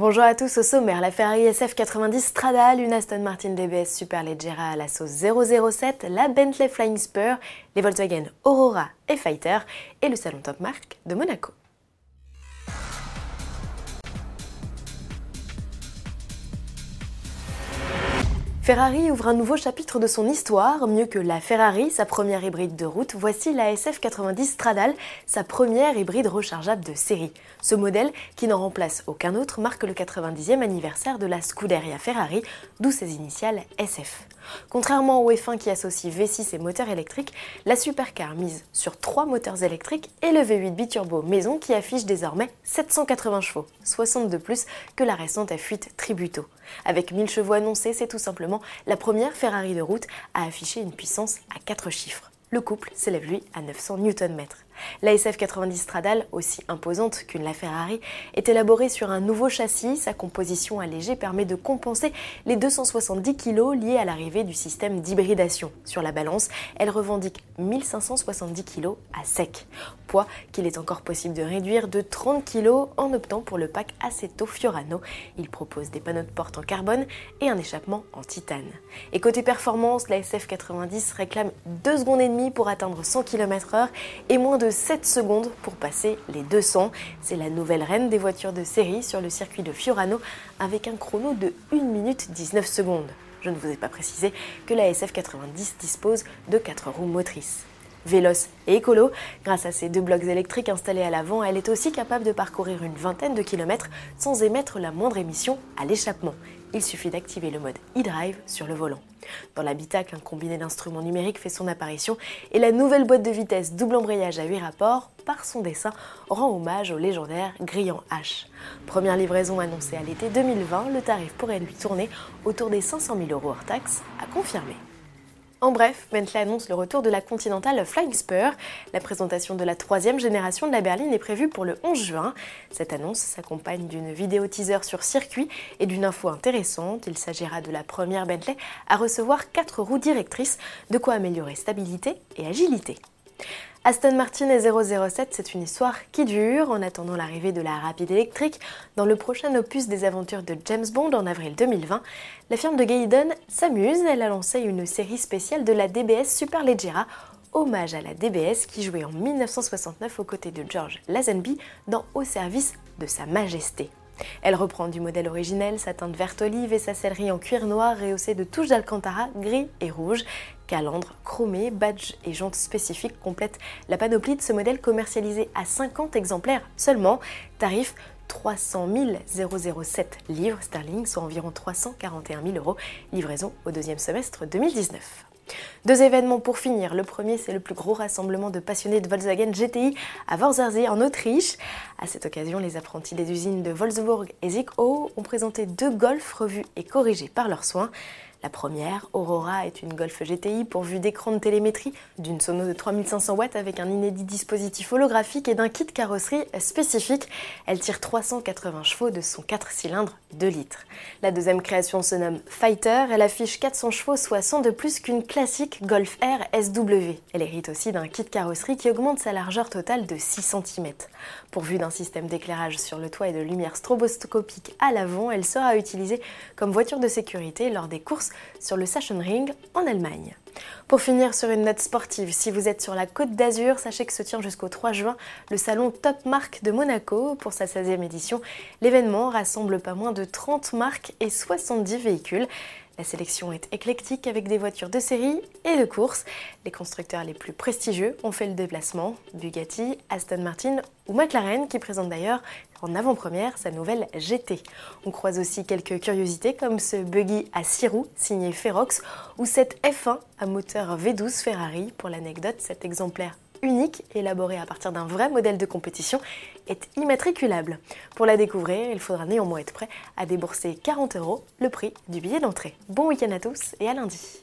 Bonjour à tous, au sommaire, la Ferrari SF90 Stradale, une Aston Martin DBS Superleggera à la sauce 007, la Bentley Flying Spur, les Volkswagen Aurora et Fighter et le salon Top Mark de Monaco. Ferrari ouvre un nouveau chapitre de son histoire, mieux que la Ferrari, sa première hybride de route, voici la SF90 Stradale, sa première hybride rechargeable de série. Ce modèle, qui n'en remplace aucun autre, marque le 90e anniversaire de la Scuderia Ferrari, d'où ses initiales SF. Contrairement au F1 qui associe V6 et moteur électrique, la supercar mise sur trois moteurs électriques et le V8 biturbo maison qui affiche désormais 780 chevaux, 60 de plus que la récente F8 Tributo. Avec 1000 chevaux annoncés, c'est tout simplement la première Ferrari de route à afficher une puissance à 4 chiffres. Le couple s'élève lui à 900 Nm. La SF90 Stradale, aussi imposante qu'une La Ferrari, est élaborée sur un nouveau châssis. Sa composition allégée permet de compenser les 270 kg liés à l'arrivée du système d'hybridation. Sur la balance, elle revendique 1570 kg à sec, poids qu'il est encore possible de réduire de 30 kg en optant pour le pack Aceto Fiorano. Il propose des panneaux de porte en carbone et un échappement en titane. Et côté performance, la SF90 réclame 2 secondes et demie pour atteindre 100 km/h et moins de 7 secondes pour passer les 200. C'est la nouvelle reine des voitures de série sur le circuit de Fiorano avec un chrono de 1 minute 19 secondes. Je ne vous ai pas précisé que la SF90 dispose de 4 roues motrices. Véloce et écolo, grâce à ses deux blocs électriques installés à l'avant, elle est aussi capable de parcourir une vingtaine de kilomètres sans émettre la moindre émission à l'échappement il suffit d'activer le mode e-drive sur le volant. Dans l'habitacle, un combiné d'instruments numériques fait son apparition et la nouvelle boîte de vitesse double embrayage à 8 rapports, par son dessin, rend hommage au légendaire Grillant H. Première livraison annoncée à l'été 2020, le tarif pourrait lui tourner autour des 500 000 euros hors taxes, à confirmer. En bref, Bentley annonce le retour de la Continental Flying Spur. La présentation de la troisième génération de la berline est prévue pour le 11 juin. Cette annonce s'accompagne d'une vidéo teaser sur circuit et d'une info intéressante. Il s'agira de la première Bentley à recevoir quatre roues directrices, de quoi améliorer stabilité et agilité. Aston Martin et 007, c'est une histoire qui dure en attendant l'arrivée de la rapide électrique. Dans le prochain opus des aventures de James Bond en avril 2020, la firme de Gaydon s'amuse. Elle a lancé une série spéciale de la DBS Superleggera, hommage à la DBS qui jouait en 1969 aux côtés de George Lazenby dans Au service de Sa Majesté. Elle reprend du modèle originel sa teinte verte olive et sa sellerie en cuir noir rehaussée de touches d'alcantara gris et rouge. Calandre, chromé, badge et jantes spécifiques complètent la panoplie de ce modèle commercialisé à 50 exemplaires seulement. Tarif 300 007 livres sterling, soit environ 341 000 euros. Livraison au deuxième semestre 2019. Deux événements pour finir. Le premier, c'est le plus gros rassemblement de passionnés de Volkswagen GTI à Worzersee en Autriche. À cette occasion, les apprentis des usines de Wolfsburg et Zico ont présenté deux Golf revus et corrigés par leurs soins. La première, Aurora, est une Golf GTI pourvue d'écran de télémétrie, d'une sono de 3500 watts avec un inédit dispositif holographique et d'un kit carrosserie spécifique. Elle tire 380 chevaux de son 4 cylindres 2 litres. La deuxième création se nomme Fighter. Elle affiche 400 chevaux, soit 100 de plus qu'une classique Golf R SW. Elle hérite aussi d'un kit carrosserie qui augmente sa largeur totale de 6 cm. Pourvue d'un système d'éclairage sur le toit et de lumière stroboscopique à l'avant, elle sera utilisée comme voiture de sécurité lors des courses sur le Ring en Allemagne. Pour finir sur une note sportive, si vous êtes sur la côte d'Azur, sachez que se tient jusqu'au 3 juin le salon Top Marque de Monaco pour sa 16e édition. L'événement rassemble pas moins de 30 marques et 70 véhicules. La sélection est éclectique avec des voitures de série et de course. Les constructeurs les plus prestigieux ont fait le déplacement, Bugatti, Aston Martin ou McLaren qui présente d'ailleurs en avant-première sa nouvelle GT. On croise aussi quelques curiosités comme ce buggy à 6 roues signé Ferox ou cette F1 à moteur V12 Ferrari. Pour l'anecdote, cet exemplaire unique, élaboré à partir d'un vrai modèle de compétition, est immatriculable. Pour la découvrir, il faudra néanmoins être prêt à débourser 40 euros, le prix du billet d'entrée. Bon week-end à tous et à lundi.